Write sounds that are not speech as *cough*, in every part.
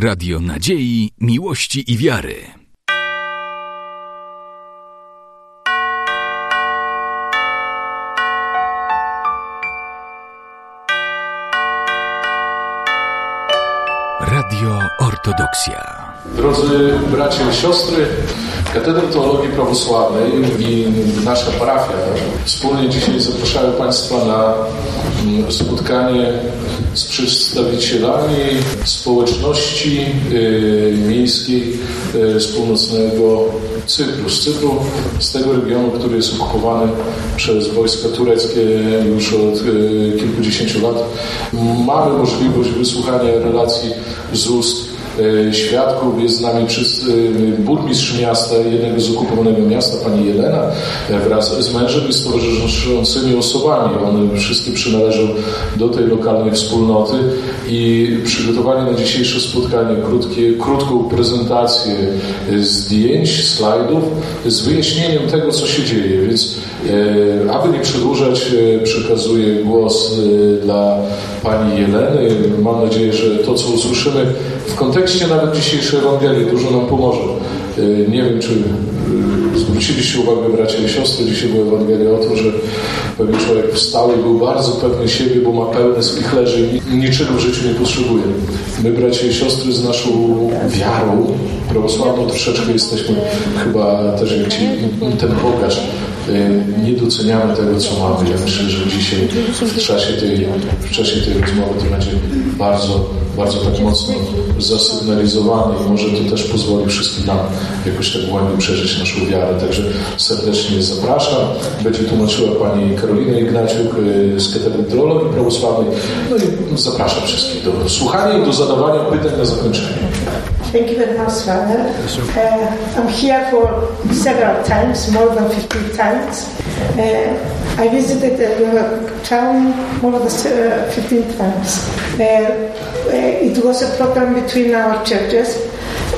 Radio Nadziei, Miłości i Wiary. Radio Ortodoksja. Drodzy bracia i siostry, Katedra Teologii Prawosławnej i nasza parafia wspólnie dzisiaj zapraszają Państwa na spotkanie z przedstawicielami społeczności y, miejskiej y, z północnego Cypru, z Cypru, z tego regionu, który jest okupowany przez wojska tureckie już od y, kilkudziesięciu lat. Mamy możliwość wysłuchania relacji z ust świadków. Jest z nami przez burmistrz miasta, jednego z okupowanego miasta, pani Jelena, wraz z mężem i z towarzyszącymi osobami. One wszystkie przynależą do tej lokalnej wspólnoty i przygotowali na dzisiejsze spotkanie krótkie, krótką prezentację zdjęć, slajdów z wyjaśnieniem tego, co się dzieje. Więc aby nie przedłużać, przekazuję głos dla pani Jeleny. Mam nadzieję, że to, co usłyszymy w kontekście nawet dzisiejszej Ewangelii dużo nam pomoże. Nie wiem, czy zwróciliście uwagę bracia i siostry, dzisiaj była Ewangelia o tym, że pewien człowiek wstał i był bardzo pewny siebie, bo ma pełne spichlerzy i niczego w życiu nie potrzebuje. My, bracia i siostry, z naszą wiarą prawosławną troszeczkę jesteśmy chyba też jak ci, ten bogacz nie doceniamy tego, co mamy. Ja myślę, że dzisiaj w czasie tej, w czasie tej rozmowy to będzie bardzo, bardzo tak mocno zasygnalizowane i może to też pozwoli wszystkim nam jakoś tak głębiej przeżyć naszą wiarę. Także serdecznie zapraszam. Będzie tłumaczyła pani Karolina Ignaciuk z Katedry Teologii Prawosławnej. No i zapraszam wszystkich do słuchania i do zadawania pytań na zakończenie. Thank you very much, Father. Uh, I'm here for several times, more than 15 times. Uh, I visited uh, your town more than 15 times. it was a program between our churches.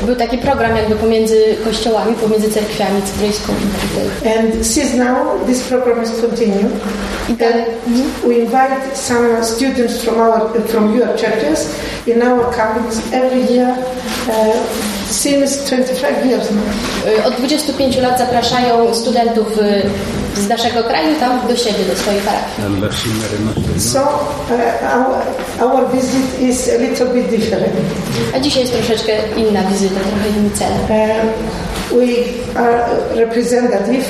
Był taki program jakby pomiędzy kościołami, pomiędzy cerkwiami cypryjską And since now this program is continued. I dalej. We invite some students from our from your churches in our campus every year uh, since 25 years now. Od 25 lat zapraszają studentów z naszego kraju tam do siebie, do swojej parafii. So uh, our, our visit is a little bit different. A dzisiaj jest troszeczkę inna wizyta, trochę inny cel. Uh, we are representative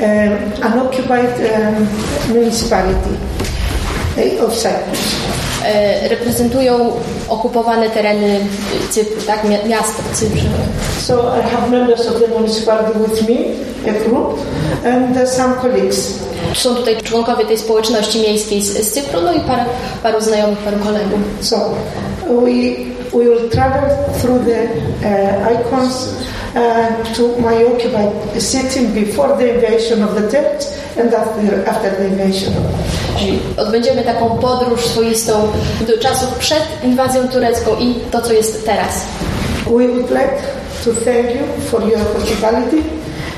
um, unoccupied um, municipality of Cyprus. Reprezentują okupowane tereny Cypru, tak? Miasto Cyprze. So I have members of the municipality with me, a group, and some colleagues. Są tutaj członkowie tej społeczności miejskiej z, z Cypru, no i parę, paru znajomych, paru kolegów. So we, we will travel through the uh, icons uh, to my occupied city before the invasion of the Turks and after, after the invasion. Czyli odbędziemy taką podróż swoistą do czasów przed inwazją turecką i to, co jest teraz. We would like to thank you for your hospitality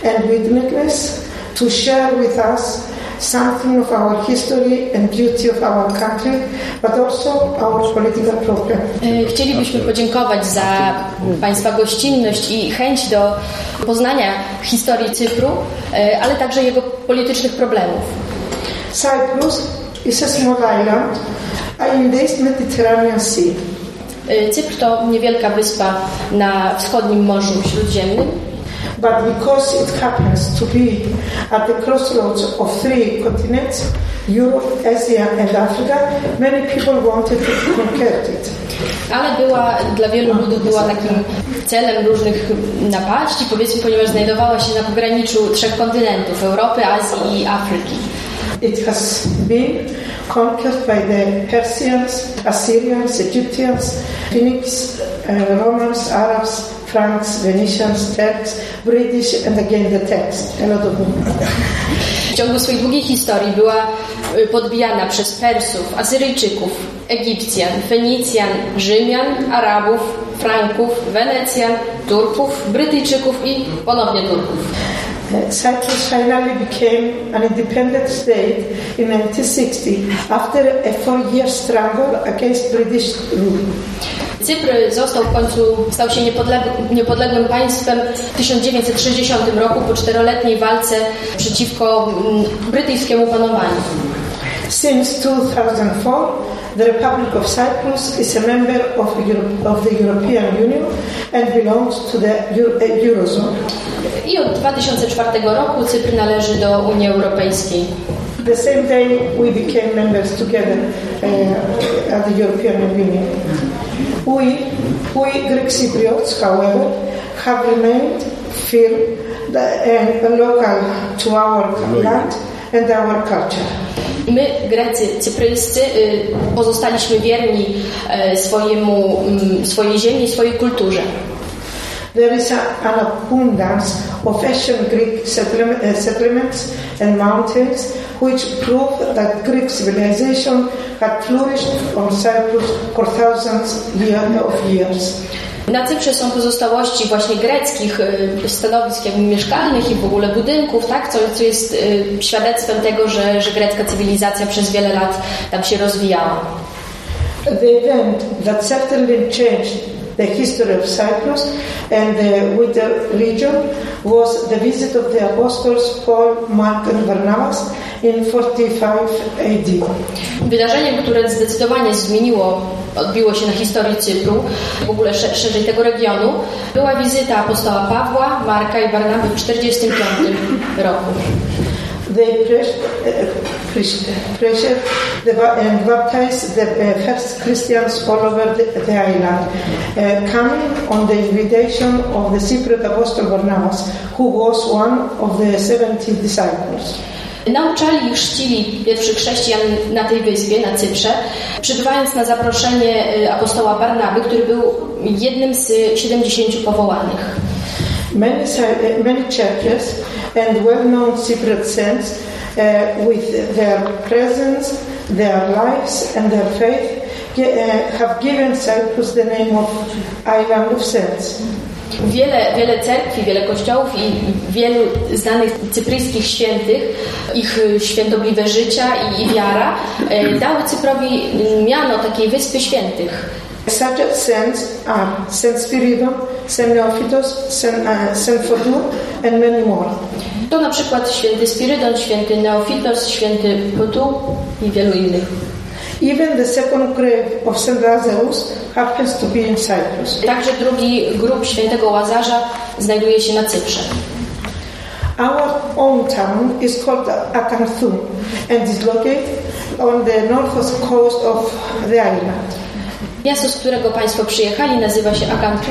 and witness to share with us something of our history and beauty of our country, but also our political program. Chcielibyśmy podziękować za Państwa gościnność i chęć do poznania historii Cypru, ale także jego politycznych problemów. Cyprus is a small island in the East Mediterranean Sea. Cypr to niewielka wyspa na wschodnim Morzu Śródziemnym. But because it happens to be at the crossroads of three continents, Europe, Asia and Africa, many people wanted to conquer it. Ale była, dla wielu ludów była takim celem różnych napaści, powiedzmy, ponieważ znajdowała się na pograniczu trzech kontynentów, Europy, Azji i Afryki. It has been conquered by the Persians, Assyrians, Egyptians, Phoenix, uh, Romans, Arabs, Franks, Venetians, Turks, British and again the Turks. A lot of. W ciągu swojej długiej historii była podbijana przez Persów, Asyryjczyków, Egipcjan, Fenicjan, Rzymian, Arabów, Franków, Wenecjan, Turków, Brytyjczyków i ponownie Turków. Cyprus finally became an independent state in 1960 after a four-year struggle against British rule. Cypr został w końcu, stał się niepodległym państwem w 1960 roku po czteroletniej walce przeciwko mm, brytyjskiemu panowaniu. Since 2004, the Republic of Cyprus is a member of, Europe, of the European Union and belongs to the Eurozone. I od 2004 roku Cypr należy do Unii Europejskiej. The same day we became members together uh, at the European Union. We, we Greek Cypriots, however, have remained firm and local to our land and our culture. My, Grecy cypryjscy, pozostaliśmy wierni swojemu, swojej ziemi, swojej kulturze. There is an abundance of ancient Greek settlement, settlements and mountains which prove that Greek civilization had flourished on Cyprus for thousands of years. Na Cyprze są pozostałości właśnie greckich stanowisk jakby mieszkalnych i w ogóle budynków, tak? co, co jest świadectwem tego, że, że grecka cywilizacja przez wiele lat tam się rozwijała. The event that certainly changed the history of Cyprus and uh, with the region was the visit of the apostles Paul, Mark and Barnabas in 45 AD. Wydarzeniem, które zdecydowanie zmieniło, odbiło się na historii Cypru, w ogóle szerzej tego regionu, była wizyta apostoła Pawła, Marka i Barnaby w 45 roku. They preached, preached, preached the, and baptized the uh, first Christians all over the, the island, uh, coming on the invitation of the Cypriot apostle Barnabas, who was one of the 70 disciples. Nauczali i chrzcili pierwszych chrześcijan na tej wyspie, na Cyprze, przybywając na zaproszenie apostoła Barnaby, który był jednym z 70 powołanych. Many, many churches and well-known Cypriot saints uh, with their presence, their lives and their faith uh, have given Cyprus the name of Island of Saints. Wiele, wiele cerkwi, wiele kościołów i wielu znanych cypryjskich świętych, ich świętobliwe życia i, i wiara dały Cyprowi miano takiej wyspy świętych. Such saints are Saint Spiridon, Saint Neophytos, Saint, uh, Saint Fodur and many more. To na przykład święty Spirydon, święty Neofitos, święty Potu i wielu innych. Even the second grave of St. Lazarus happens to be in Cyprus. Także drugi grób świętego Łazarza znajduje się na Cyprze. Our own town is called Akanthum and is located on the northwest coast of the island. Miasto, z którego Państwo przyjechali, nazywa się Akantu.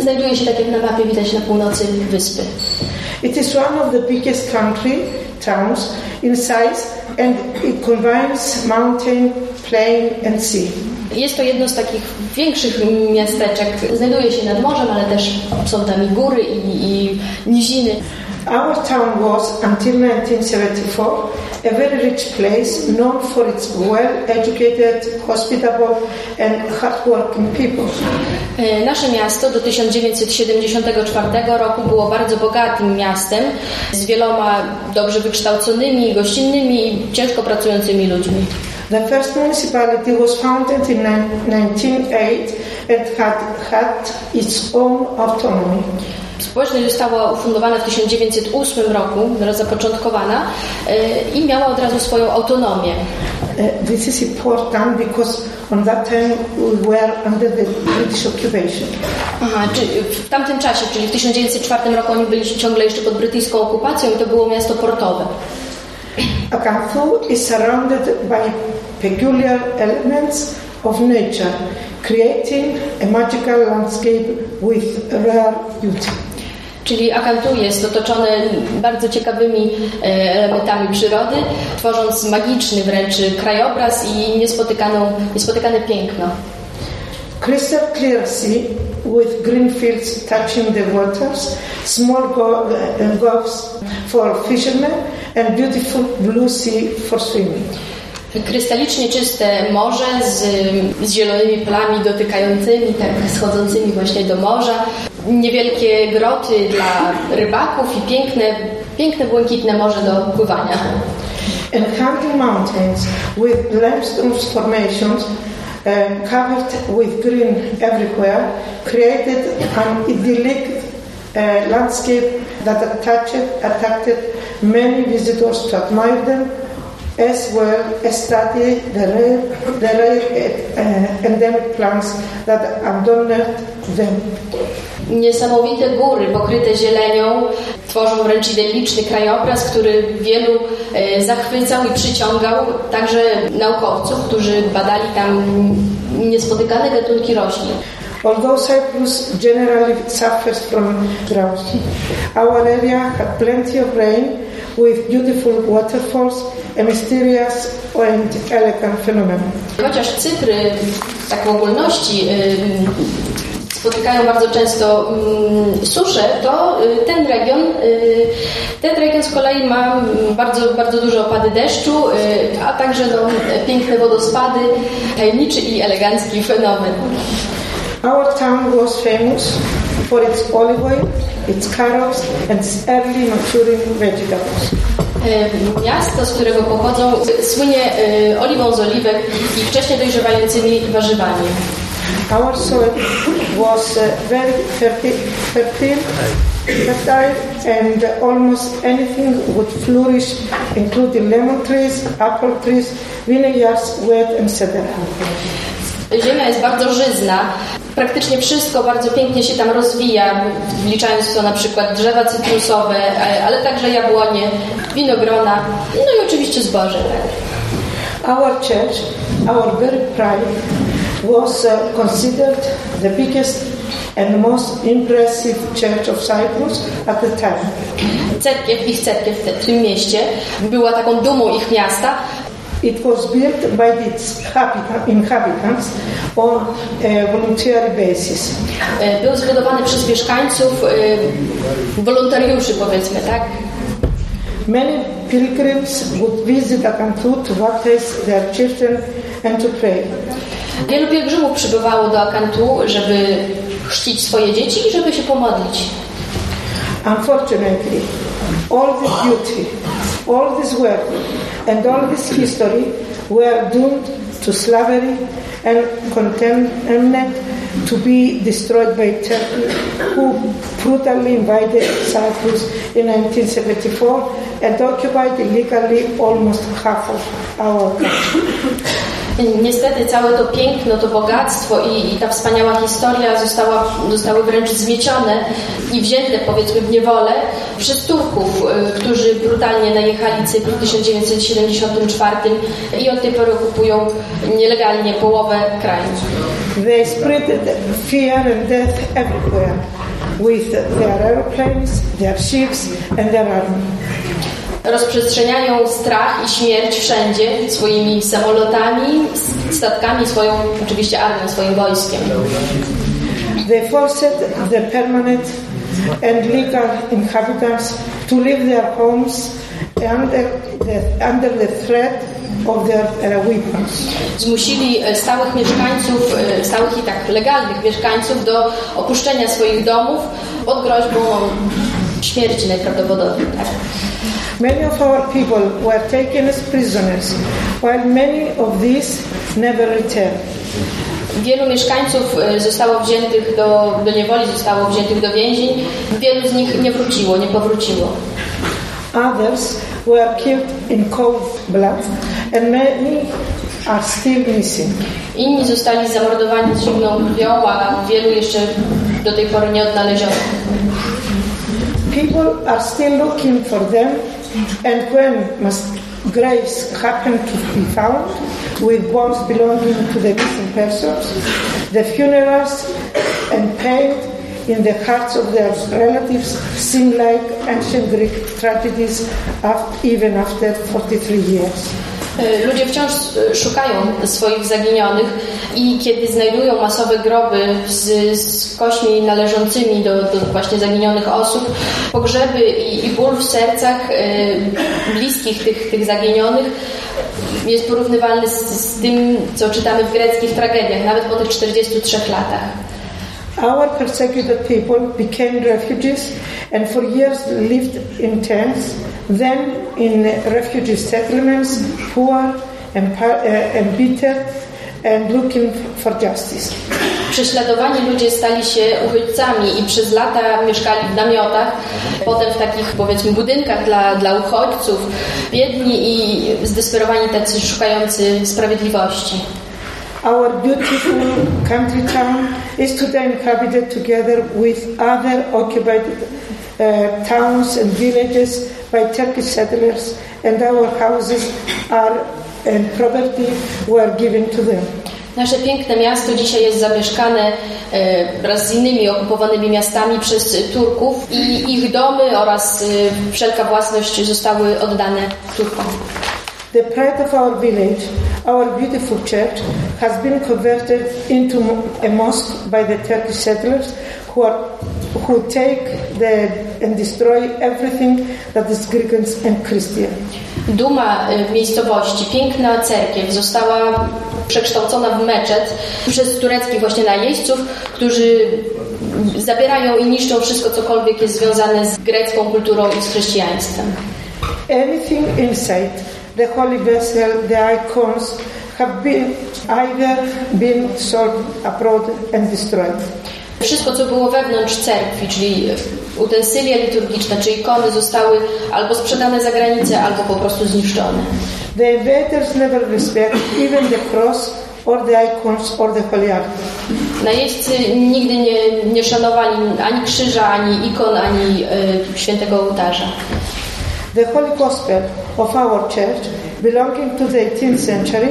Znajduje się, tak jak na mapie widać, na północy wyspy. It is one of the biggest country towns in size and it combines mountain, plain and sea. Jest to jedno z takich większych miasteczek. Znajduje się nad morzem, ale też są tam i góry i, i niziny. Our town was, until 1974, a very rich place known for its well-educated, hospitable and hardworking people. Nasze miasto do 1974 roku było bardzo bogatym miastem z wieloma dobrze wykształconymi, gościnnymi i ciężko pracującymi ludźmi. The first municipality was founded in 1908 and had had its own autonomy. Społeczność została ufundowana w 1908 roku, zapoczątkowana i miała od razu swoją autonomię. This is important because on that time we were under the British occupation. Aha, w tamtym czasie, czyli w 1904 roku oni byli ciągle jeszcze pod brytyjską okupacją i to było miasto portowe. Akantu is surrounded by peculiar elements of nature, creating a magical landscape with rare beauty. Czyli Akantu jest otoczony bardzo ciekawymi elementami przyrody, tworząc magiczny wręcz krajobraz i niespotykaną, niespotykane piękno. Crystal clear sea with green fields touching the waters, small goves for fishermen and beautiful blue sea for swimming. Krystalicznie czyste morze z, z zielonymi polami dotykającymi, tak schodzącymi właśnie do morza. Niewielkie groty dla rybaków i piękne, piękne błękitne morze do pływania. Hunting mountains with limestone formations uh, covered with green everywhere, created an idyllic uh, landscape that attracted, attracted many visitors to admire them, as well as study the rare, the rare uh, endemic plants that adorned them. Niesamowite góry pokryte zielenią tworzą wręcz idylliczny krajobraz, który wielu e, zachwycał i przyciągał także naukowców, którzy badali tam niespotykane gatunki roślin. Although Cyprus generally suffers from drought, our area had plenty of rain with beautiful waterfalls and mysterious and elegant phenomena. Chociaż Cypry, tak w ogólności, spotykają bardzo często mm, susze, to y, ten region, y, ten region z kolei ma bardzo, bardzo duże opady deszczu, y, a także no, piękne wodospady, tajemniczy i elegancki fenomen. Our town was famous for its olive oil, its carrots and its early maturing vegetables. Miasto, z którego pochodzą, słynie oliwą z oliwek i wcześnie dojrzewającymi warzywami. Our soil was uh, very fertile, fertile, fertile, and almost anything would flourish, including lemon trees, apple trees, vineyards, wheat, etc. Ziemia jest bardzo żyzna. Praktycznie wszystko bardzo pięknie się tam rozwija, wliczając w to na przykład drzewa cytrusowe, ale także jabłonie, winogrona, no i oczywiście zboże. Our church, our very pride, was uh, considered the biggest and most impressive church of Cyprus at the time. Cerkiew, ich cerkiew w tym mieście była taką dumą ich miasta. It was built by its inhabitants on a voluntary basis. Był zbudowany przez mieszkańców, wolontariuszy powiedzmy, tak? Many pilgrims would visit Akantu to baptize their children and to pray. Wielu pielgrzymów przybywało do Akantu, żeby chrzcić swoje dzieci i żeby się pomodlić. Unfortunately, all this beauty, all this work, and all this history were doomed to slavery and containment to be destroyed by Turkey, who brutally invaded Cyprus in 1974 and occupied illegally almost half of our country. Niestety całe to piękno, to bogactwo i, i, ta wspaniała historia została, zostały wręcz zmiecione i wzięte powiedzmy w niewolę przez Turków, y, którzy brutalnie najechali Cypr w 1974 i od tej pory okupują nielegalnie połowę kraju. They spread fear and death everywhere with their airplanes, their ships and their army rozprzestrzeniają strach i śmierć wszędzie swoimi samolotami, statkami, swoją oczywiście armią, swoim wojskiem. They forced the permanent and legal inhabitants to leave their homes under the, under the threat of their uh, weapons. Zmusili stałych mieszkańców, stałych i tak legalnych mieszkańców do opuszczenia swoich domów pod groźbą śmierci najprawdopodobniej. Tak? Many of our people were taken as prisoners, while many of these never returned. Wielu mieszkańców zostało wziętych do, do niewoli, zostało wziętych do więzień. Wielu z nich nie wróciło, nie powróciło. Others were killed in cold blood and many are still missing. Inni zostali zamordowani z zimną krwią, a wielu jeszcze do tej pory nie odnaleziono. People are still looking for them And when must graves happen to be found with bones belonging to the missing persons, the funerals and pain in the hearts of their relatives seem like ancient Greek tragedies even after 43 years. Ludzie wciąż szukają swoich zaginionych i kiedy znajdują masowe groby z, z kośćmi należącymi do, do, właśnie zaginionych osób, pogrzeby i, i ból w sercach y, bliskich tych, tych zaginionych jest porównywalny z, z tym, co czytamy w greckich tragediach, nawet po tych 43 latach. Our persecuted people became refugees and for years lived in tents, then in refugee settlements, poor and uh, embittered and looking for justice. Prześladowani ludzie stali się uchodźcami i przez lata mieszkali w namiotach, potem w takich powiedzmy budynkach dla, dla uchodźców, biedni i zdesperowani tacy szukający sprawiedliwości. Our beautiful country town is today inhabited together with other occupied uh, towns and villages by Turkish settlers, and our houses are and property were given to them. Nasze piękne miasto dzisiaj jest zamieszkane e, wraz z innymi okupowanymi miastami przez Turków i ich domy oraz e, wszelka własność zostały oddane Turkom. The pride of our village, our beautiful church, has been converted into a mosque by the Turkish settlers who, are, who take the, and destroy everything that is Greek and Christian. Duma e, miejscowości, piękna cerkiew została przekształcona w meczet przez tureckich właśnie najeźdźców, którzy zabierają i niszczą wszystko, cokolwiek jest związane z grecką kulturą i z chrześcijaństwem. Anything inside the holy vessel, the icons, have been either been sold abroad and destroyed. Wszystko, co było wewnątrz cerkwi, czyli utensylia liturgiczne czy ikony zostały albo sprzedane za granicę, albo po prostu zniszczone. The invaders never respect even the cross or the icons or the holy altar. Najeźdźcy nigdy nie, nie szanowali ani krzyża, ani ikon, ani y, świętego ołtarza. The Holy Gospel of our church, belonging to the 18th century,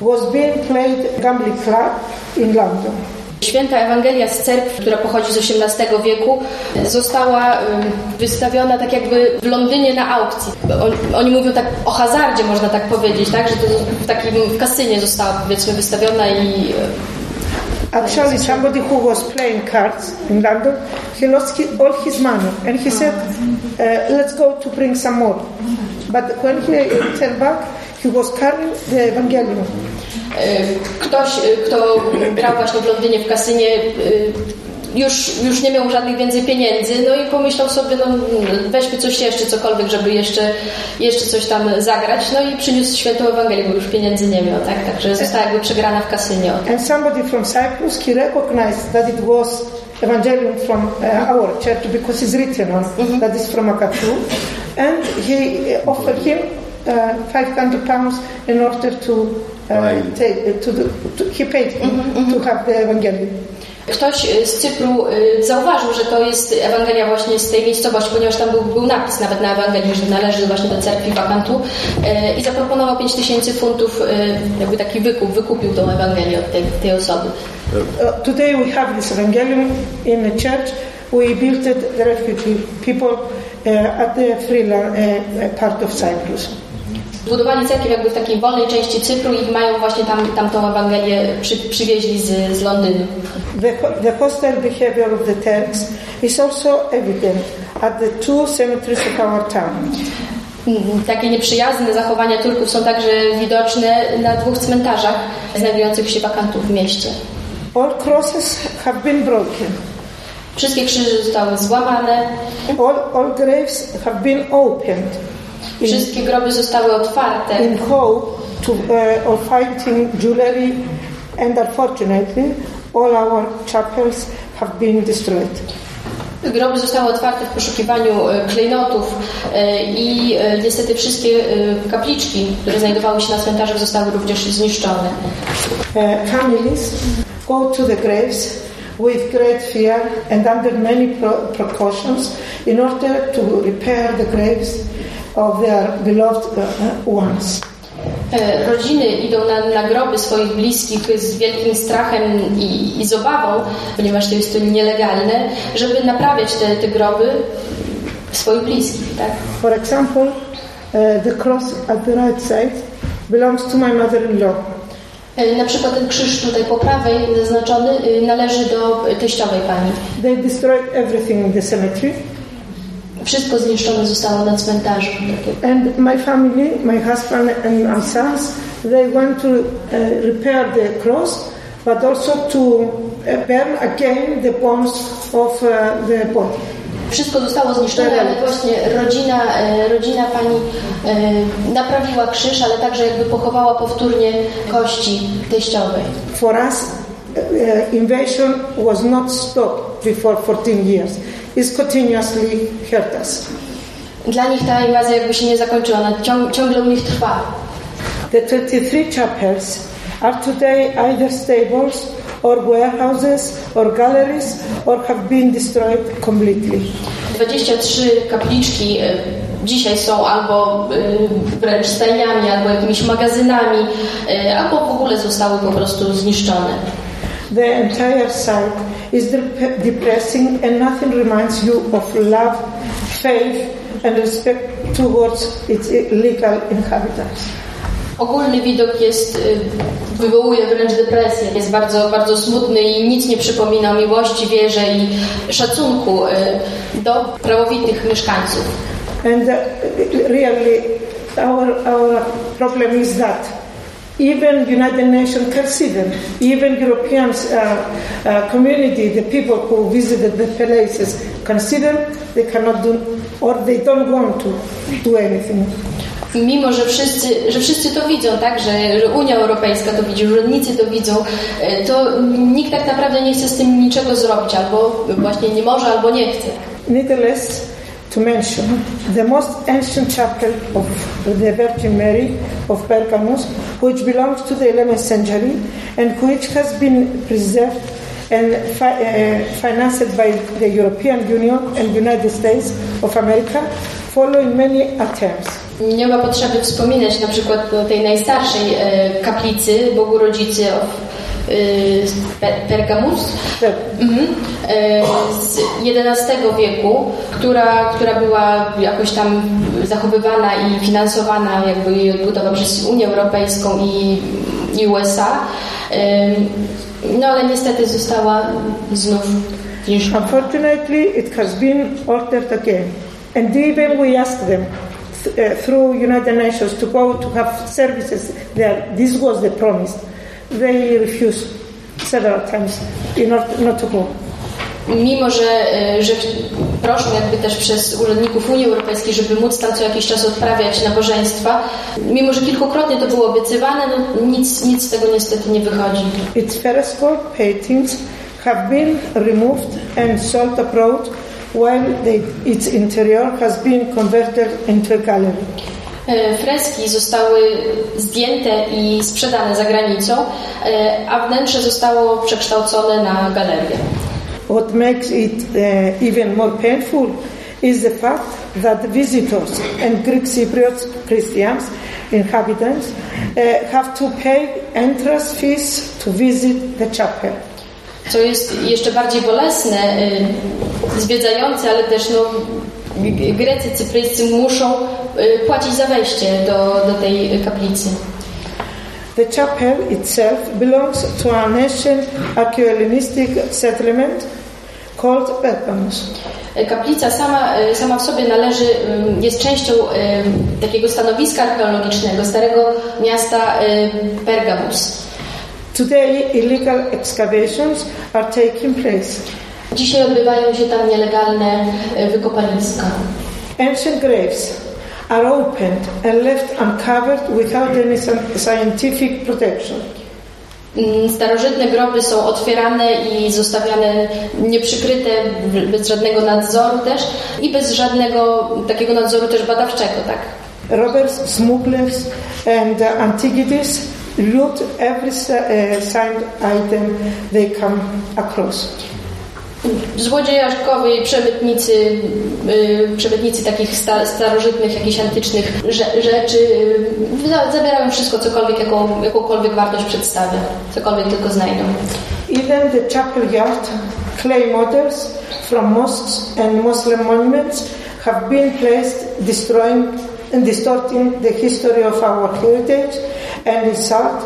was being played Gambling Club in London. Święta Ewangelia z cerkwi, która pochodzi z XVIII wieku, została wystawiona tak jakby w Londynie na aukcji. Oni mówią tak o hazardzie, można tak powiedzieć, tak? że to w takim w kasynie została powiedzmy wystawiona i Actually, somebody who was playing cards in London, he lost his, all his money, and he said, uh, "Let's go to bring some more." But when he turned back, he was carrying the Evangelium. Ktoś, kto grał właśnie w Londynie w kasynie, już, już nie miał żadnych więcej pieniędzy, no i pomyślał sobie, no weźmy coś jeszcze, cokolwiek, żeby jeszcze, jeszcze coś tam zagrać, no i przyniósł świętą Ewangelię, bo już pieniędzy nie miał, tak? Także została jakby przegrana w kasynie. And somebody from Cyprus, he recognized that it was Evangelium from uh, our church because it's written on, -hmm. that is from Akatu, and he offered him uh, 500 pounds in order to uh, take, to, the, to, he paid him mm -hmm. to have the Evangelium. Ktoś z Cypru zauważył, że to jest Ewangelia właśnie z tej miejscowości, ponieważ tam był, był napis nawet na Ewangelii, że należy właśnie do cerkwi Wakantu i zaproponował 5 tysięcy funtów, jakby taki wykup, wykupił tą Ewangelię od tej, tej osoby. Uh, today we have this Evangelium in the church. We built it, the refugee people uh, at the freeland part of Cyprus. Zbudowali cerkiew jakby w takiej wolnej części Cypru i mają właśnie tam, tam tą Ewangelię przy, przywieźli z, z Londynu. The, the hostile behavior of the Turks is also evident at the two cemeteries of our town. Takie nieprzyjazne zachowania Turków są także widoczne na dwóch cmentarzach znajdujących się wakantów w mieście. All crosses have been broken. Wszystkie krzyże zostały złamane. All, all graves have been opened. Wszystkie groby zostały otwarte. In hope to, uh, of finding jewelry and unfortunately all our chapels have been destroyed. Groby zostały otwarte w poszukiwaniu klejnotów i niestety wszystkie kapliczki, które znajdowały się na cmentarzach zostały również zniszczone. Families go to the graves with great fear and under many precautions in order to repair the graves of their beloved ones. Rodziny idą na, na groby swoich bliskich z wielkim strachem i, i z obawą, ponieważ to jest to nielegalne, żeby naprawiać te, te groby swoich bliskich. Tak? For example, uh, the cross at the right side belongs to my mother-in-law. Na przykład ten krzyż tutaj po prawej zaznaczony należy do teściowej pani. They destroyed everything in the cemetery. Wszystko zniszczone zostało na cmentarzu. And my family, my husband and my sons, they went to uh, repair the cross, but also to uh, burn again the bones of uh, the body. Wszystko zostało zniszczone, ale właśnie rodzina, e, rodzina pani e, naprawiła krzyż, ale także jakby pochowała powtórnie kości teściowej. For us, uh, invasion was not stopped before 14 years. It's continuously hurt us. Dla nich ta inwazja jakby się nie zakończyła, ona ciąg, ciągle u nich trwa. The 33 chapels are today either stables or warehouses or galleries or have been destroyed completely. 23 kapliczki e, dzisiaj są albo e, wręcz stajniami, albo jakimiś magazynami, e, albo w ogóle zostały po prostu zniszczone. The entire site is dep- depressing and nothing reminds you of love, faith and respect towards its legal inhabitants. Ogólny widok jest, y, wywołuje wręcz depresję. Jest bardzo, bardzo smutny i nic nie przypomina o miłości, wierze i szacunku y, do prawowitych mieszkańców. And uh, really, our, our problem is that even United Nations them, even European uh, uh, community, the people who visited the places them, they cannot do, or they don't want to do anything. Mimo, że wszyscy, że wszyscy to widzą, tak, że, że Unia Europejska to widzi, urzędnicy to widzą, y, to nikt tak naprawdę nie chce z tym niczego zrobić, albo właśnie nie może, albo nie chce. Nevertheless, to mention the most ancient chapel of the Virgin Mary of Pergamus, which belongs to the 11th century and which has been preserved and fi- uh, financed by the European Union and the United States of America following many attempts. Nie ma potrzeby wspominać na przykład tej najstarszej kaplicy Bogu Rodzicy Pergamus Tak. mhm, e, z XI wieku, która, która była jakoś tam zachowywana i finansowana jakby jej odbudowa przez Unię Europejską i, i USA. E, No ale niestety została znów zniszczona. Unfortunately, it has been altered again. And even we asked them th- uh, through United Nations to go to have services there. This was the promise. They refused several times in order not to go. Mimo, że, e, że proszą jakby też przez urzędników Unii Europejskiej, żeby móc tam co jakiś czas odprawiać nabożeństwa, mimo, że kilkukrotnie to było obiecywane, no nic, nic z tego niestety nie wychodzi. Its fresco paintings have been removed and sold abroad, while the, its interior has been converted into a gallery. E, Freski zostały zdjęte i sprzedane za granicą, e, a wnętrze zostało przekształcone na galerię. What makes it uh, even more painful is the fact that visitors and Greek Cypriot Christians, inhabitants, uh, have to pay entrance fees to visit the chapel. Co jest jeszcze bardziej bolesne, zwiedzający, ale też no, Grecy, Cypryjscy muszą y, płacić za wejście do, do tej kaplicy. The chapel itself belongs to an ancient archaeohellenistic settlement called Pergamus. Y, Kaplica sama, y, sama w sobie należy, jest częścią takiego stanowiska archeologicznego starego miasta Pergamus. Today, illegal excavations are taking place. Dzisiaj odbywają się tam nielegalne y, wykopaliska. Ancient graves are opened and left uncovered without any sci- scientific protection. Mm, Starożytne groby są otwierane i zostawiane nieprzykryte, bez żadnego nadzoru też i bez żadnego takiego nadzoru też badawczego, tak? Robbers, smugglers, and antiquities loot every uh, signed item they come across. Złodziejaszkowie i przemytnicy, y, przemytnicy takich sta, starożytnych, jakichś antycznych rze, rzeczy y, za- zabierają wszystko, cokolwiek, jaką, jakąkolwiek wartość przedstawia, cokolwiek tylko znajdą. Even the chapel yard clay models from mosques and Muslim monuments have been placed, destroying and distorting the history of our heritage and insult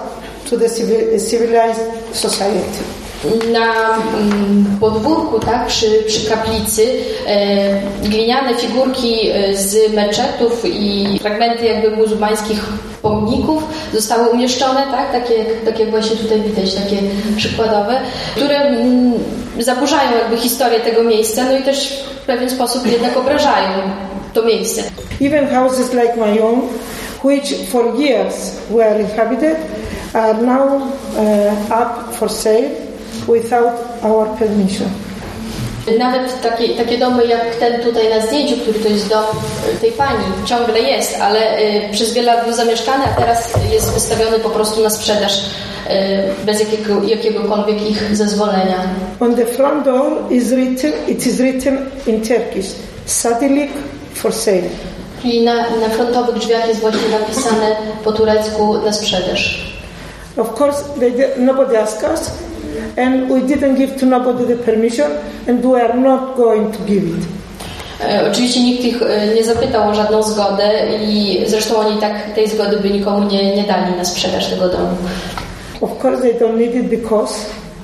to the civil, civilized society. Na mm, podwórku, tak, przy, przy kaplicy e, gliniane figurki e, z meczetów i fragmenty jakby muzułmańskich pomników zostały umieszczone, tak, takie, tak jak właśnie tutaj widać, takie przykładowe, które mm, zaburzają jakby historię tego miejsca, no i też w pewien sposób jednak obrażają to miejsce. Even houses like my own, which for years were inhabited, are now uh, up for sale without our permission. Nawet takie, takie domy jak ten tutaj na zdjęciu, który to jest dom y, tej pani, ciągle jest, ale y, przez wiele lat był zamieszkany, a teraz jest wystawiony po prostu na sprzedaż y, bez jakiego, jakiegokolwiek ich zezwolenia. On the front door is written, it is written in Turkish, Sadilik for sale. Czyli na, na frontowych drzwiach jest właśnie napisane po turecku na sprzedaż. Of course, they nobody asked us, and we didn't give to nobody the permission, and we are not going to give it. E, Oczywiście nikt ich e, nie zapytał o żadną zgodę i zresztą oni tak tej zgody by nikomu nie, nie dali na sprzedaż tego domu. Of course, they don't need it because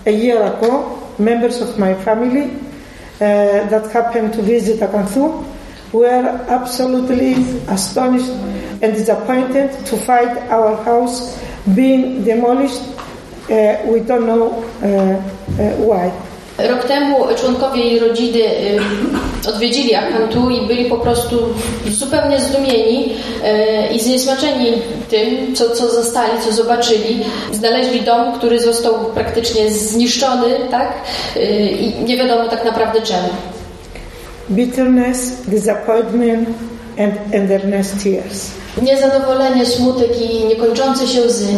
a year ago, members of my family uh, that happened to visit Akantu were absolutely astonished and disappointed to find our house being demolished. Uh, we don't know uh, uh, why. Rok temu członkowie jej rodziny odwiedzili Akantu i byli po prostu zupełnie zdumieni i zniesmaczeni tym, co, co zastali, co zobaczyli. Znaleźli dom, który został praktycznie zniszczony, tak? I nie wiadomo tak naprawdę czemu. Bitterness, disappointment, and endless tears. Niezadowolenie, smutek i niekończące się łzy.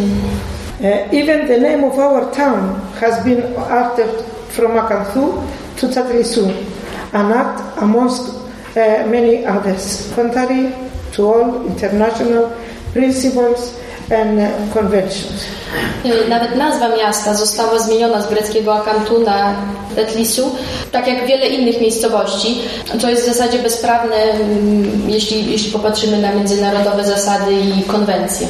Uh, even the name of our town has been altered from Akantu to Tatlisu, an act amongst uh, many others, contrary to all international principles and uh, conventions. Nawet nazwa miasta została zmieniona z greckiego Akantu na Tetlisu, tak jak wiele innych miejscowości, co jest w zasadzie bezprawne, mm, jeśli, jeśli popatrzymy na międzynarodowe zasady i konwencje.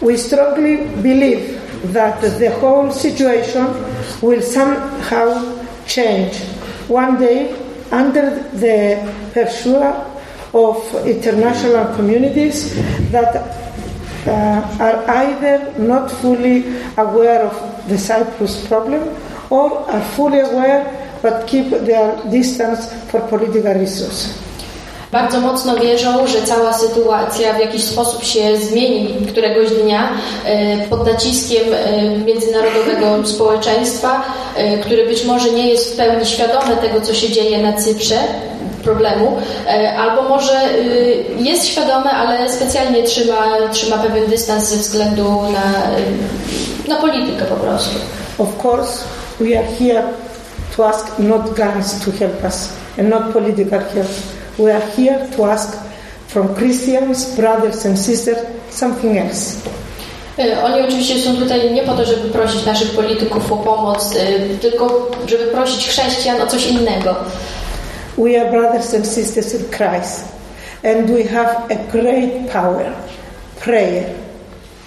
We strongly believe that the whole situation will somehow change one day under the pressure of international communities that uh, are either not fully aware of the Cyprus problem or are fully aware but keep their distance for political reasons. Bardzo mocno wierzą, że cała sytuacja w jakiś sposób się zmieni któregoś dnia e, pod naciskiem e, międzynarodowego *laughs* społeczeństwa, e, które być może nie jest w pełni świadome tego, co się dzieje na Cyprze, problemu, albo może jest świadome, ale specjalnie trzyma, trzyma pewien dystans ze względu na, na politykę po prostu. Of course, we are here to ask not guns to help us and not political help. We are here to ask from Christians, brothers and sisters, something else. E, Oni oczywiście są tutaj nie po to, żeby prosić naszych polityków o pomoc, e, tylko żeby prosić chrześcijan o coś innego. We are brothers and sisters in Christ, and we have a great power prayer.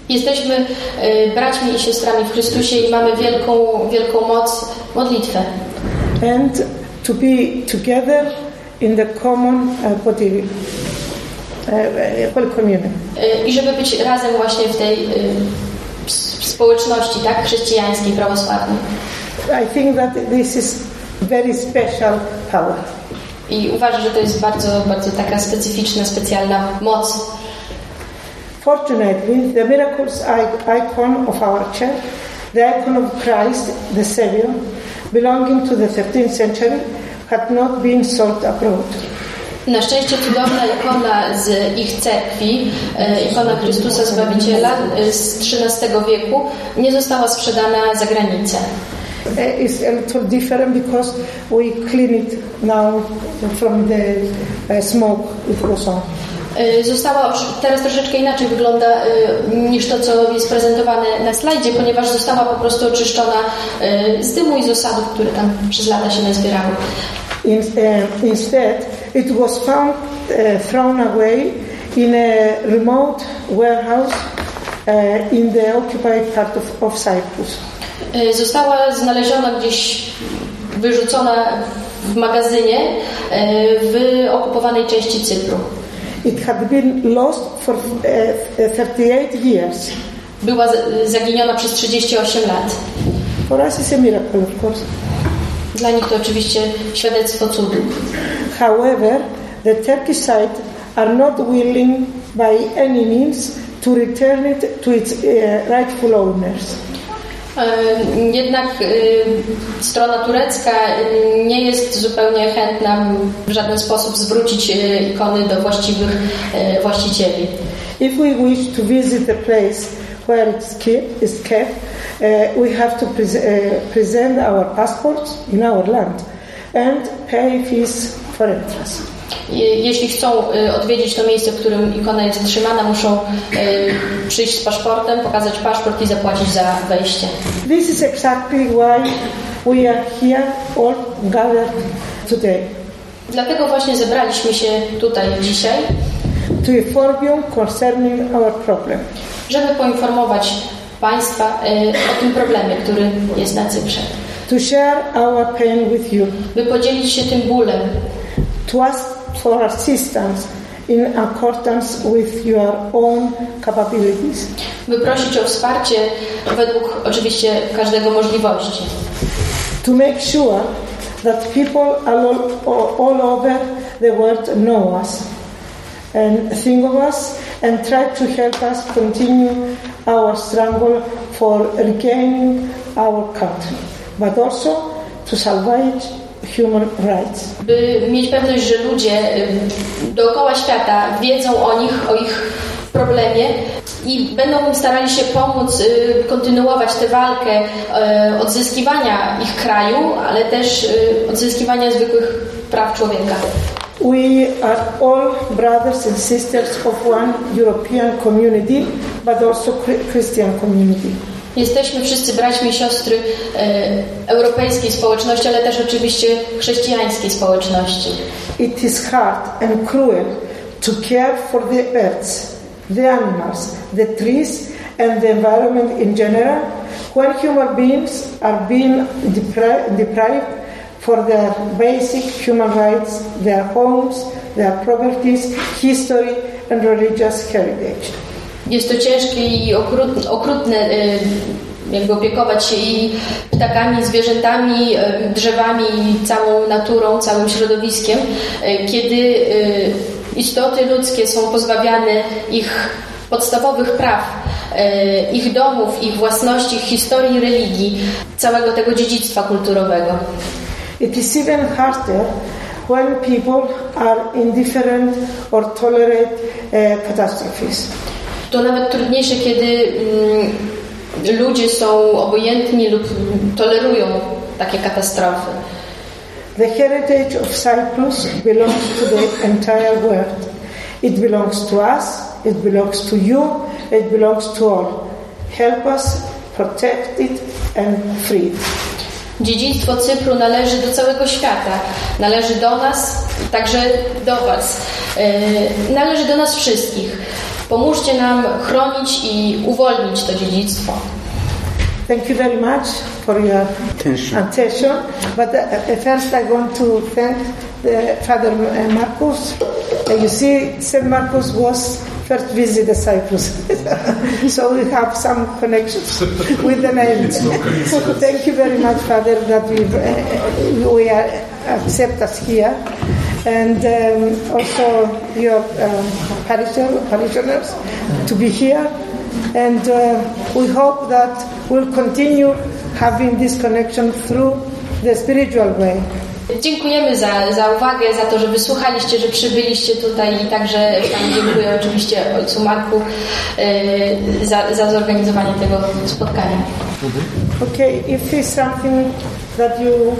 Jesteśmy e, braćmi i siostrami w Chrystusie i mamy wielką, wielką moc modlitwę. and to be together in the common uh, body, community. E, I żeby być razem właśnie w tej e, społeczności tak, chrześcijańskiej, prawosławnej. I think that this is very special power. I uważam, że to jest bardzo, bardzo taka specyficzna, specjalna moc. Fortunately, the miracles icon of our church, the icon of Christ, the Savior, belonging to the 13th century, had not been sold abroad. Na szczęście cudowna ikona z ich cerkwi, e, ikona Chrystusa Zbawiciela e, z XIII wieku, nie została sprzedana za granicę. Uh, It's a little different because we clean it now from the smoke it was on. E, Została teraz troszeczkę inaczej wygląda e, niż to, co jest prezentowane na slajdzie, ponieważ została po prostu oczyszczona e, z dymu i z osadów, które tam przez lata się nazbierały. In, uh, instead, it was found uh, thrown away in a remote warehouse uh, in the occupied part of, of Cyprus. Y, Została znaleziona gdzieś, wyrzucona w magazynie y, w okupowanej części Cypru. It had been lost for uh, 38 years. Była zaginiona przez 38 lat. For us, it's a miracle, of course. Dla nich to oczywiście świadectwo cudu. However, the Turkish side are not willing by any means to return it to its uh, rightful owners. E, Jednak e, strona turecka e, nie jest zupełnie chętna w żaden sposób zwrócić e, ikony do właściwych e, właścicieli. If we wish to visit a place where it's kept, we have to pres- uh, present our passports in our land and pay fees for entrance. Je- Jeśli chcą e, odwiedzić to miejsce, w którym ikona jest trzymana, muszą e, przyjść z paszportem, pokazać paszport i zapłacić za wejście. This is exactly why we are here all gathered today Dlatego właśnie zebraliśmy się tutaj dzisiaj, to inform you concerning our problem. żeby poinformować Państwa e, o tym problemie, który jest na Cyprze. to share our pain with you, By podzielić się tym bólem, to ask for assistance in accordance with your own capabilities. by prosić o wsparcie według oczywiście każdego możliwości. To make sure that people all, all over the world know us and think of us and try to help us continue our struggle for regaining our country, but also to salvage human rights. By mieć pewność, że ludzie ym, dookoła świata wiedzą o nich, o ich problemie i będą starali się pomóc y, kontynuować tę walkę y, odzyskiwania ich kraju, ale też y, odzyskiwania zwykłych praw człowieka. We are all brothers and sisters of one European community, but also Chri- Christian community. Jesteśmy wszyscy braćmi i siostry e, europejskiej społeczności, ale też oczywiście chrześcijańskiej społeczności. It is hard and cruel to care for the birds, the animals, the trees, and the environment in general when human beings are being depri- deprived for their basic human rights, their homes, their properties, history, and religious heritage. Jest to ciężkie i okrutne, okrutne e, jakby opiekować się i ptakami, zwierzętami, e, drzewami, całą naturą, całym środowiskiem, e, kiedy istoty ludzkie są pozbawiane ich podstawowych praw, ich domów, ich własności, ich historii, religii, całego tego dziedzictwa kulturowego. It is even harder when people are indifferent or tolerate uh, catastrophes. To nawet trudniejsze, kiedy mm, ludzie są obojętni lub tolerują takie katastrofy. The heritage of Cyprus belongs to the entire world. It belongs to us, it belongs to you, it belongs to all. Help us protect it and free it. Dziedzictwo Cypru należy do całego świata, należy do nas, także do Was, Yy, należy do nas wszystkich. Pomóżcie nam chronić i uwolnić to dziedzictwo. Thank you very much for your attention. But uh, first, I want to thank the Father uh, Marcus. Uh, you see, St. Marcus was first visited Cyprus, *laughs* so we have some connections with the name. thank you very much, Father, that we uh, we are accept us here, and um, also your um, parishioner, parishioners to be here and uh, we hope that we'll continue having this connection through the spiritual way. Dziękujemy za, za uwagę, za to, że wysłuchaliście, że przybyliście tutaj i także Pani dziękuję oczywiście Ojcu Marku yy, za, za zorganizowanie tego spotkania. Okay, if something that you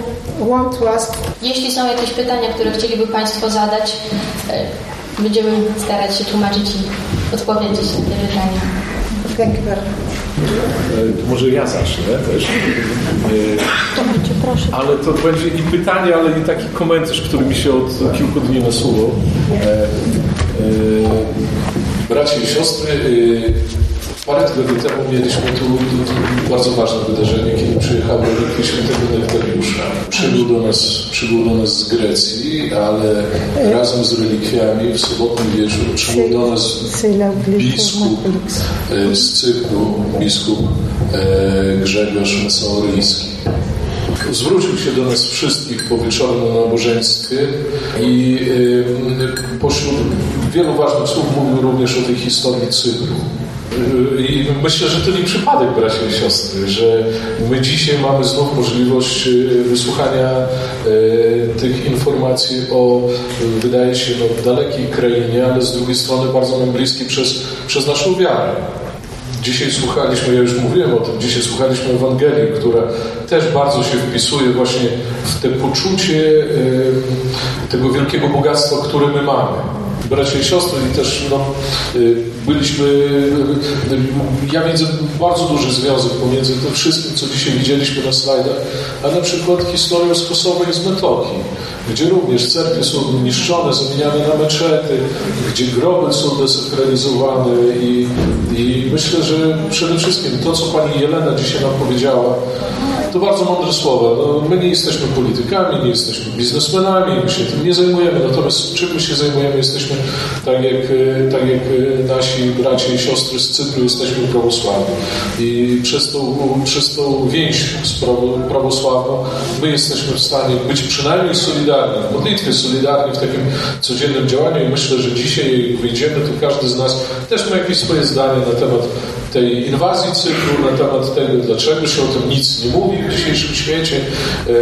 want to ask, Jeśli są jakieś pytania, które chcieliby Państwo zadać, yy, będziemy starać się tłumaczyć i odpowiedzieć na te pytania. much. E, Może ja zacznę też. E, Ale to będzie i pytanie, ale i taki komentarz, który mi się od kilku dni nasuwał. E, e, Bracia i siostry, Parę tygodni temu mieliśmy tu, tu, bardzo ważne wydarzenie, kiedy przyjechały relikwia świętego Neftaliusza. Przybył do, nas, przybył do nas z Grecji, ale razem z relikwiami w sobotni wieczór przybył do nas biskup e, z Cypru, biskup e, Grzegorz Mesoryjski. Zwrócił się do nas wszystkich po wieczornym nabożeństwie i e, pośród wielu ważnych słów mówił również o tej historii Cypru. I myślę, że to nie przypadek, bracia i siostry, że my dzisiaj mamy znów możliwość e, wysłuchania e, tych informacji o, wydaje się, no, dalekiej krainie, ale z drugiej strony bardzo nam bliskiej przez, przez naszą wiarę. Dzisiaj słuchaliśmy, ja już mówiłem o tym, dzisiaj słuchaliśmy Ewangelii, która też bardzo się wpisuje właśnie w te poczucie tego wielkiego bogactwa, które my mamy bracia i siostry i też no, y, byliśmy, ja widzę bardzo duży związek pomiędzy tym wszystkim, co dzisiaj widzieliśmy na slajdach, a na przykład historią z Kosowa i z Metoki, gdzie również cerkwie są niszczone, zamieniane na meczety, gdzie groby są desakralizowane i, i myślę, że przede wszystkim to, co pani Jelena dzisiaj nam powiedziała, to bardzo mądre słowa. No, my nie jesteśmy politykami, nie jesteśmy biznesmenami, my się tym nie zajmujemy, natomiast czym my się zajmujemy? Jesteśmy, tak jak, e, tak jak e, nasi bracia i siostry z Cypru, jesteśmy prawosławni. I przez tą, przez tą więź prawosławną my jesteśmy w stanie być przynajmniej solidarni, w modlitwie solidarni w takim codziennym działaniu i myślę, że dzisiaj jak wyjdziemy, to każdy z nas też ma jakieś swoje zdanie na temat tej inwazji Cypru, na temat tego, dlaczego się o tym nic nie mówi w dzisiejszym świecie e,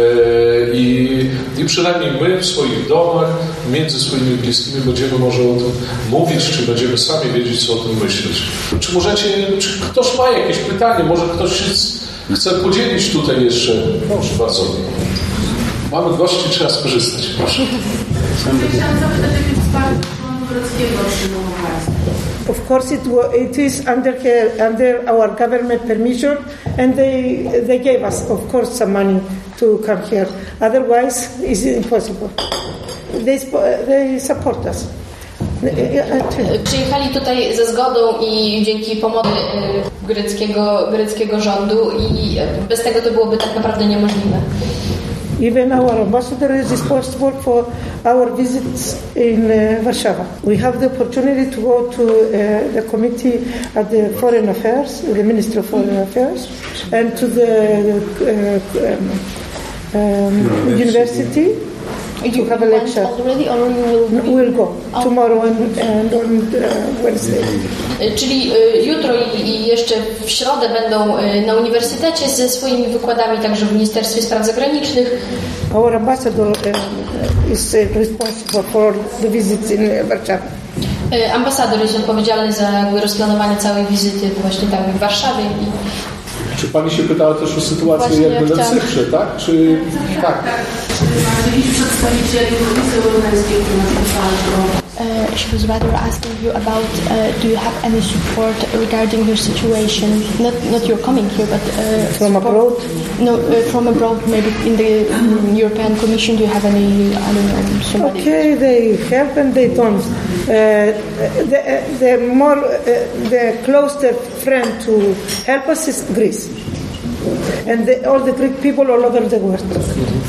i, i przynajmniej my w swoich domach, między swoimi bliskimi będziemy może o tym mówić, czy będziemy sami wiedzieć, co o tym myśleć. Czy możecie, czy ktoś ma jakieś pytanie, może ktoś chce podzielić tutaj jeszcze? Proszę bardzo. Mamy gości, trzeba skorzystać. Proszę. Chciałam zapytać, jakie wsparcie Of course, it, it is under under our government permission, and they they gave us, of course, some money to come here. Otherwise, it's impossible. They they support us. Przyjechali tutaj ze zgodą i dzięki pomocy e, greckiego, greckiego rządu i bez tego to byłoby tak naprawdę niemożliwe. Even our ambassador is responsible for our visits in uh, Warsaw. We have the opportunity to go to uh, the committee at the Foreign Affairs, the Ministry of Foreign Affairs, and to the uh, um, um, university you have a lecture. Already, or you will... We'll go oh. tomorrow and, and on uh, Wednesday. Czyli y, jutro i jeszcze w środę będą y, na uniwersytecie ze swoimi wykładami, także w Ministerstwie Spraw Zagranicznych. Our ambassador uh, is uh, responsible for the visits in Warszawa. Ambasador jest odpowiedzialny za rozplanowanie całej wizyty właśnie tam w Warszawie i czy pani się pytała też o sytuację Właśnie jakby na Cyprze, tak? Czy tak? Czy jakiś przedstawicieli Komisji Europejskiej, który Uh, she was rather asking you about uh, do you have any support regarding your situation? Not not your coming here but uh, from abroad? No uh, from abroad maybe in the um, European Commission do you have any I don't know somebody? Okay they help and they don't. Uh, the, the more uh, the closer friend to help us is Greece. And the, all the Greek people all over the world.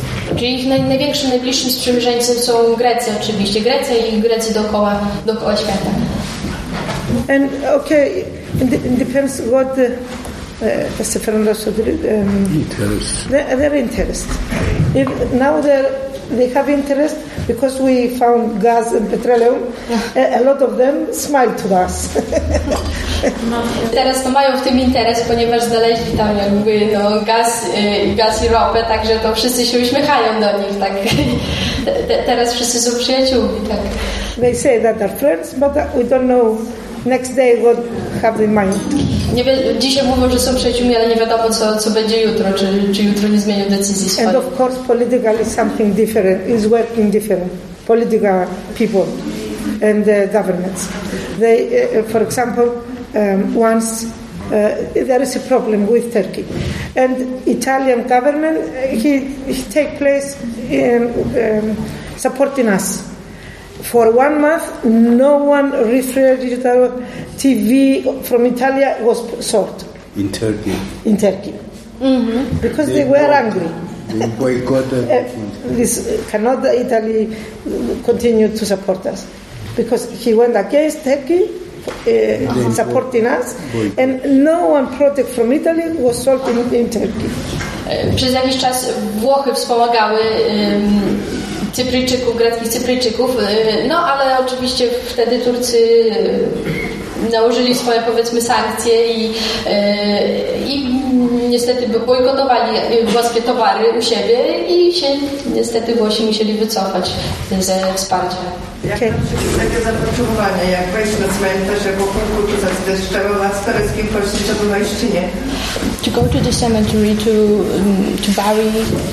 Czyli ich naj, największym, najbliższym sprzymierzeńcem są Grecy oczywiście. Grecy i Grecy dookoła, dookoła świata. And okay, it depends what the, uh, as Fernando um, interest. Their, their interest. If now they're they have interest because we found gas and petroleum. A, lot of them to us. Teraz to mają w tym interes, ponieważ znaleźli tam jakby no, gaz, y, gaz i ropę, także to wszyscy się uśmiechają do nich, tak. *laughs* teraz wszyscy są przyjaciółmi, tak. They say that they're friends, but we don't know next day what have in mind. Nie wie, dzisiaj mówią, że są przyjaciółmi, ale nie wiadomo, co, co będzie jutro, czy, czy jutro nie zmienią decyzji swojej. And of course political is something different, is working different. Political people and the governments. They, uh, for example, um, once uh, there is a problem with Turkey, and Italian government uh, he, he take place in um, supporting us For one month, no one refrigerator TV from Italia was sold in Turkey. in Turkey because they were angry. They boycotted. *laughs* Uh, this cannot Italy continue to support us because he went against Turkey. Uh, supporting us, and no one product from Italy was sold in, in Turkey. Przez jakiś czas Włochy wspomagały ym, Cypryjczyków, greckich Cypryjczyków, y, no ale oczywiście wtedy Turcy nałożyli swoje powiedzmy sankcje i, y, i niestety bojkotowali y, włoskie towary u siebie i się niestety Włosi musieli wycofać ze wsparcia. Jak na przykład takie zapotrzebowanie, jak wejść na cmentarz, jak wokół to zdeszczować z tureckim kości, to nie? To go to the cemetery to um, to bury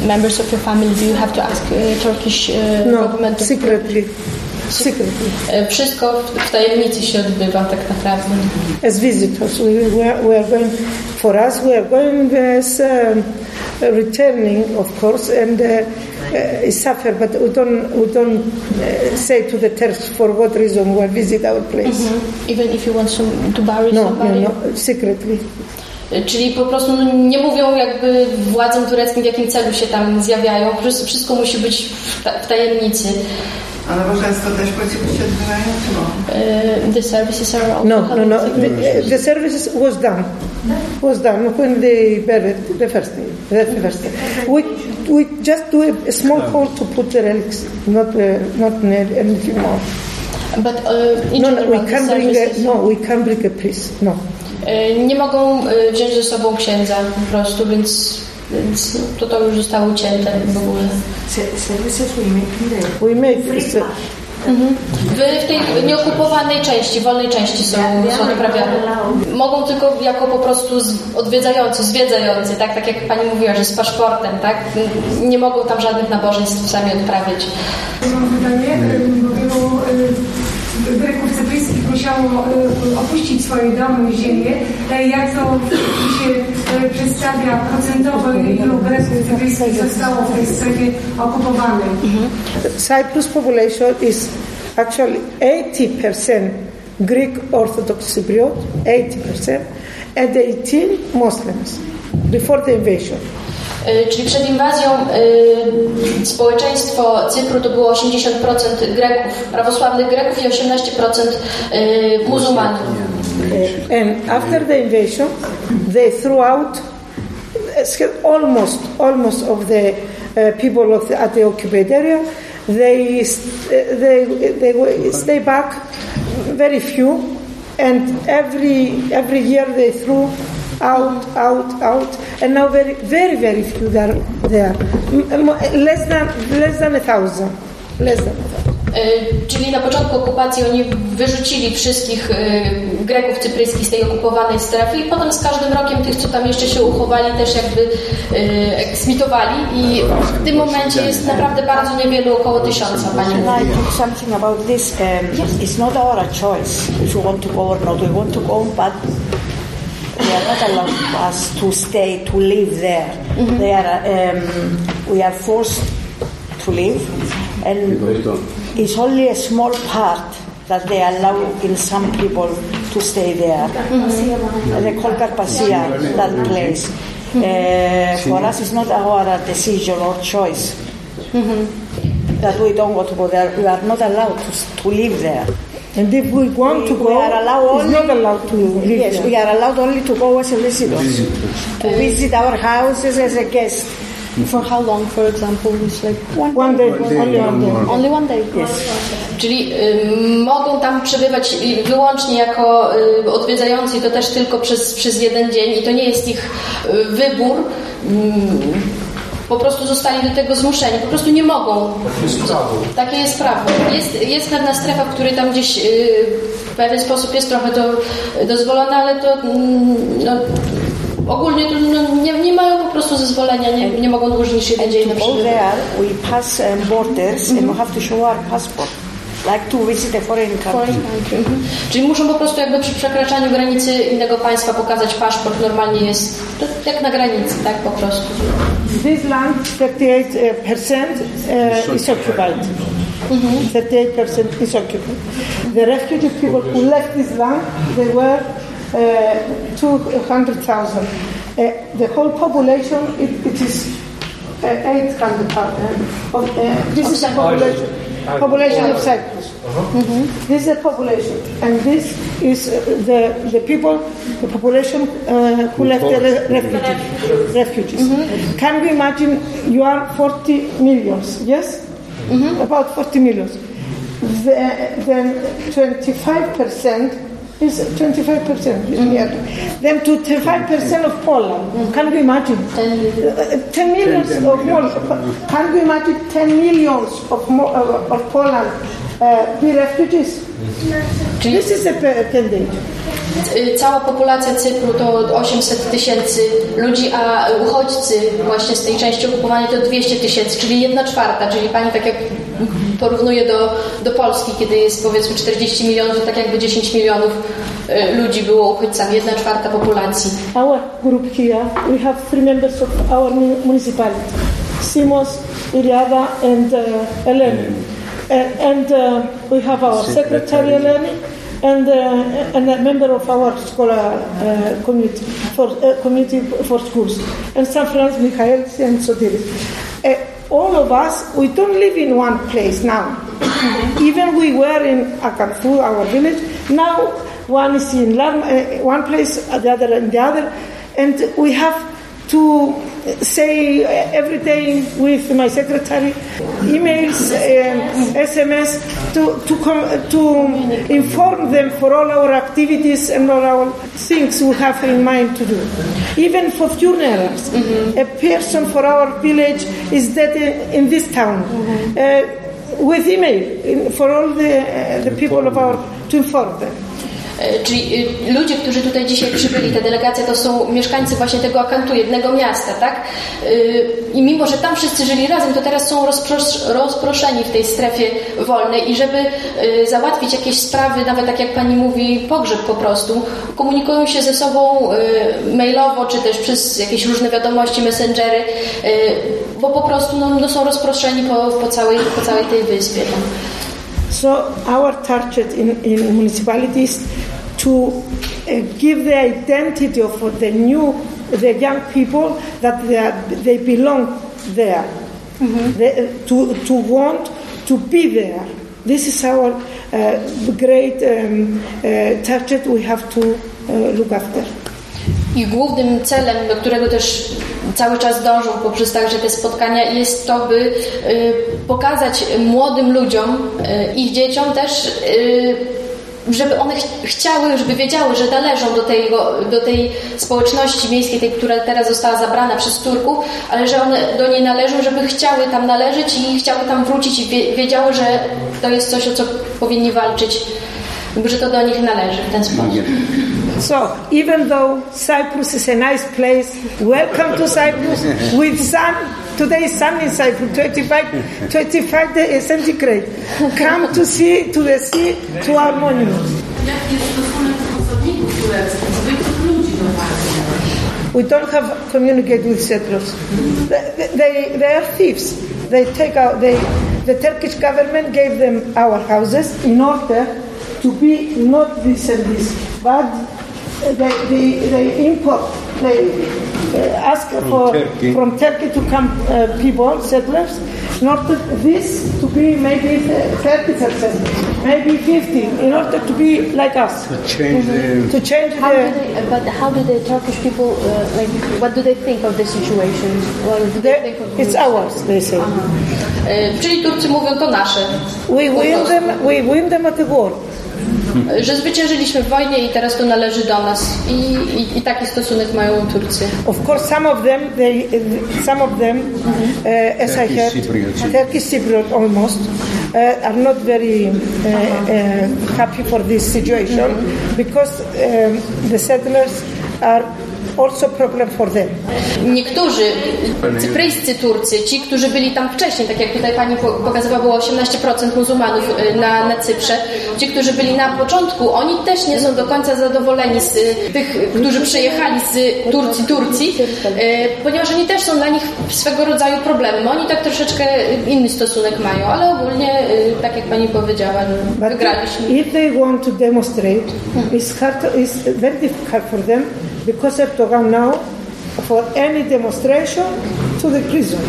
members of your family, do you have to ask uh, Turkish uh, No, government? secretly. E, Wszystko w- tajemnicy się odbywa tak naprawdę. as visitors. We, we, are, we are going, for us, we are going as um, returning, of course, and uh, uh, suffer, but we don't, we don't uh, say to the Turks for what reason we visit our place. Even if you want some, to bury No, no, somebody? no, secretly. Czyli po prostu no, nie mówią jakby władzom tureckim w jakim celu się tam zjawiają. Wszystko musi być w tajemnicy. No? Uh, the services are also No, no, no. The, the services was done. Was done when they buried the first day. The first day. We, we just do a, a small hole to put the relics, not uh, not anything more. But uh, in No, no, general, we the can bring a, no, we can bring a priest. No. E, Nie mogą e, wziąć ze sobą księdza po prostu, więc, więc to to już zostało ucięte w ogóle. We make uh, W, w tej nieokupowanej części, wolnej części są, są odprawiane. Mogą tylko jako po prostu z, odwiedzający, zwiedzający, tak? tak jak pani mówiła, że z paszportem, tak? Nie mogą tam żadnych nabożeństw sami odprawiać. Mam pytanie, bo wielu Greków cypryjskich musiało opuścić swoje domy i ziemię. E, Jak to się y, przedstawia procentowo, ilu Greków cypryjskich zostało w tej strefie okupowanej? Cyprus population is actually 80% Greek Orthodox Cypriot, 80%, and 18 Muslims before the invasion. Y, Czyli przed inwazją y, społeczeństwo Cypru to było 80% Greków, prawosławnych Greków i 18% y, muzułmanów. And after the invasion, they threw out uh, almost almost of the uh, people of the, at the occupied area. They they they stay back, very few, and every every year they threw out, out, out, and now very very very few are there, less than less than a thousand, less than. Y, Czyli na początku okupacji oni wyrzucili wszystkich y, Greków cypryjskich z tej okupowanej strefy i potem z każdym rokiem tych, co tam jeszcze się uchowali, też jakby y, eksmitowali i w tym momencie jest naprawdę bardzo niewielu, około tysiąca pani mówi. I talk something about this. Um, It's not our choice if we want to go or not. We want to go, but they are not allowed us to stay, to live there. They are, um, we are forced to live, and it's only a small part that they allow in some people to stay there. They call Carpasia, that place. Uh, for us, it's not our decision or choice that we don't want to go there. We are not allowed to, to live there. And if we want to go, We are allowed only, not allowed to live Yes, there. we are allowed only to go as a visitor. To visit our houses as a guest. For how long, for example? It's like one, One day, only one day. only one day. Czyli y, mogą tam przebywać wyłącznie jako y, odwiedzający to też tylko przez, przez jeden dzień i to nie jest ich y, wybór. Mm, po prostu zostali do tego zmuszeni, po prostu nie mogą. Takie jest prawo. Jest, jest pewna strefa, w której tam gdzieś y, w pewien sposób jest trochę to dozwolone, ale to mm, no, ogólnie to, no, nie, nie mają po prostu zezwolenia, nie, nie mogą dłużej niż jeden dzień go przebywać. there, we pass um, borders and we have to show our passport. Like to visit a foreign country. Mhm. Czyli muszą po prostu jakby przy przekraczaniu granicy innego państwa pokazać paszport. Normalnie jest to jak na granicy, tak po prostu. This land, 38% uh, is occupied. 38% is occupied. The refugee people who left this land, they were uh, 200,000. Uh, the whole population, it, it is uh, 800,000. Uh, uh, this is the population, population of Cyprus. Mhm. This is the population, and this is uh, the the people, the population uh, who left the re- refugees. refugees. Can you imagine? You are 40 millions, yes, about 40 millions. The, then 25 percent is 25 percent. Then 25 percent of Poland. Can you imagine? Uh, 10 millions of Poland. Can you imagine 10 millions of uh, of Poland uh, be refugees? This is a pendant. Y, Cała populacja Cypru to 800 tysięcy ludzi, a uchodźcy właśnie z tej części okupowanej to 200 tysięcy, czyli jedna czwarta, czyli pani tak jak porównuje do, do Polski, kiedy jest powiedzmy 40 milionów, to tak jakby 10 milionów y, ludzi było uchodźcami, jedna czwarta populacji. Our group here, we have three members of our mu- municipality, Simos, Iriada, and uh, Eleni. Uh, and uh, we have our secretary. Eleni and, uh, and a member of our scholar uh, committee for uh, committee for schools, and some friends, Michael and Sotiris. All of us, we don't live in one place now. *coughs* Even we were in Akarfu, our village. Now one is in uh, one place, the other in the other, and we have to say every day with my secretary emails, and SMS to to com- to inform them for all our activities and all our things we have in mind to do. Even for funerals, a person for our village is dead in, in this town. Uh, with email in, for all the, uh, the people of our to inform them. E, Czyli y, ludzie, którzy tutaj dzisiaj przybyli, ta delegacja, to są mieszkańcy właśnie tego Akantu, jednego miasta, tak? Y, I mimo, że tam wszyscy żyli razem, to teraz są rozpros- rozproszeni w tej strefie wolnej i żeby y, załatwić jakieś sprawy, nawet tak jak Pani mówi, pogrzeb po prostu, komunikują się ze sobą mailowo, czy też przez jakieś różne wiadomości, messengery, bo po prostu no, no są rozproszeni po, po, całej, po całej tej wyspie. So our target in, in municipalities to uh, give the identity of the new, the young people that they, are, they belong there, They- to, to want to be there. This is our uh, great um, uh, target we have to uh, look after. I głównym celem, do którego też cały czas dążą poprzez także te spotkania, jest to, by y, pokazać młodym ludziom, y, ich dzieciom też, y, żeby one ch- chciały, żeby wiedziały, że należą do, tego, do tej społeczności miejskiej, tej, która teraz została zabrana przez Turków, ale że one do niej należą, żeby chciały tam należeć i chciały tam wrócić i wie, wiedziały, że to jest coś, o co powinni walczyć, że to do nich należy w ten sposób. So even though Cyprus is a nice place, welcome to Cyprus with sun. Today is sun in Cyprus, 25, 25 de- eh, centigrade. Come to see, to the sea, to our monuments. We don't have communicate with settlers. They, they, they are thieves. They take out, they, the Turkish government gave them our houses in order to be not this and this, but they, they, they import, they uh, ask for Turkey. from Turkey to come uh, people, settlers, in order this to be maybe 30 percent, maybe 50, in order to be like us. To change the To change How do the, they, but how do the Turkish people uh, like? What do they think of the situation? What do they think of it's ours, they say. Y, Czyli Turcy mówią to nasze. We win them, we win them at the war. *laughs* Że zwyciężyliśmy w wojnie i teraz to należy do nas. I, i, i taki stosunek mają Turcy. Of course, some of them, they, some of them, uh, as I Turkish heard, Cypriots. Turkish Cypriot almost, uh, are not very uh, uh, happy for this situation because um, the settlers are also problem for them. Niektórzy cypryjscy Turcy, ci, którzy byli tam wcześniej, tak jak tutaj pani po- pokazywała, było 18% muzułmanów y, na, na Cyprze, ci, którzy byli na początku, oni też nie są do końca zadowoleni z y, tych, którzy przyjechali z Turcji, Turcji, y, ponieważ oni też są dla nich swego rodzaju problemem. Oni tak troszeczkę inny stosunek mają, ale ogólnie, tak jak pani powiedziała, no, But wygraliśmy. if they want to demonstrate, it's hard. It's very difficult for them because Erdogan now, for any demonstration, to the prison.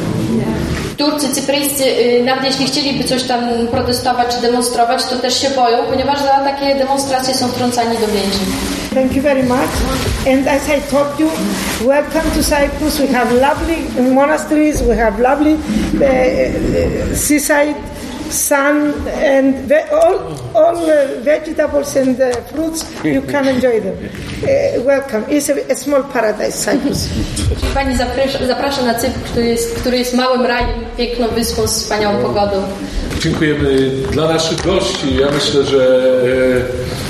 Turcy, cypryjscy, y, nawet jeśli chcieliby coś tam protestować czy demonstrować, to też się boją, ponieważ za takie demonstracje są wtrącani do więzień. Thank you very much. And as I told you, welcome to Cyprus. We have lovely monasteries. We have lovely uh, uh, seaside, sun, and ve- all, all uh, vegetables and uh, fruits. You can enjoy them. Uh, welcome. It's a, a small paradise, Cyprus. Czyli Pani zaprasza, zaprasza na Cypr, który jest, który jest małym rajem, piękną wyspą z wspaniałą pogodą. Dziękujemy dla naszych gości. Ja myślę, że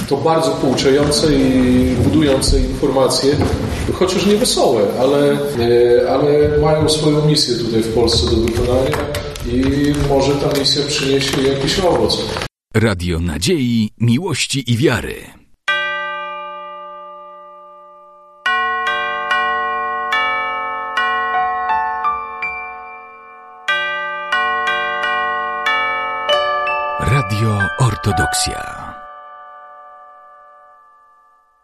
e, to bardzo pouczające i budujące informacje, chociaż nie wesołe, ale, e, ale mają swoją misję tutaj w Polsce do wykonania i może ta misja przyniesie jakiś owoc. Radio Nadziei, Miłości i Wiary. Radio Ortodoksja.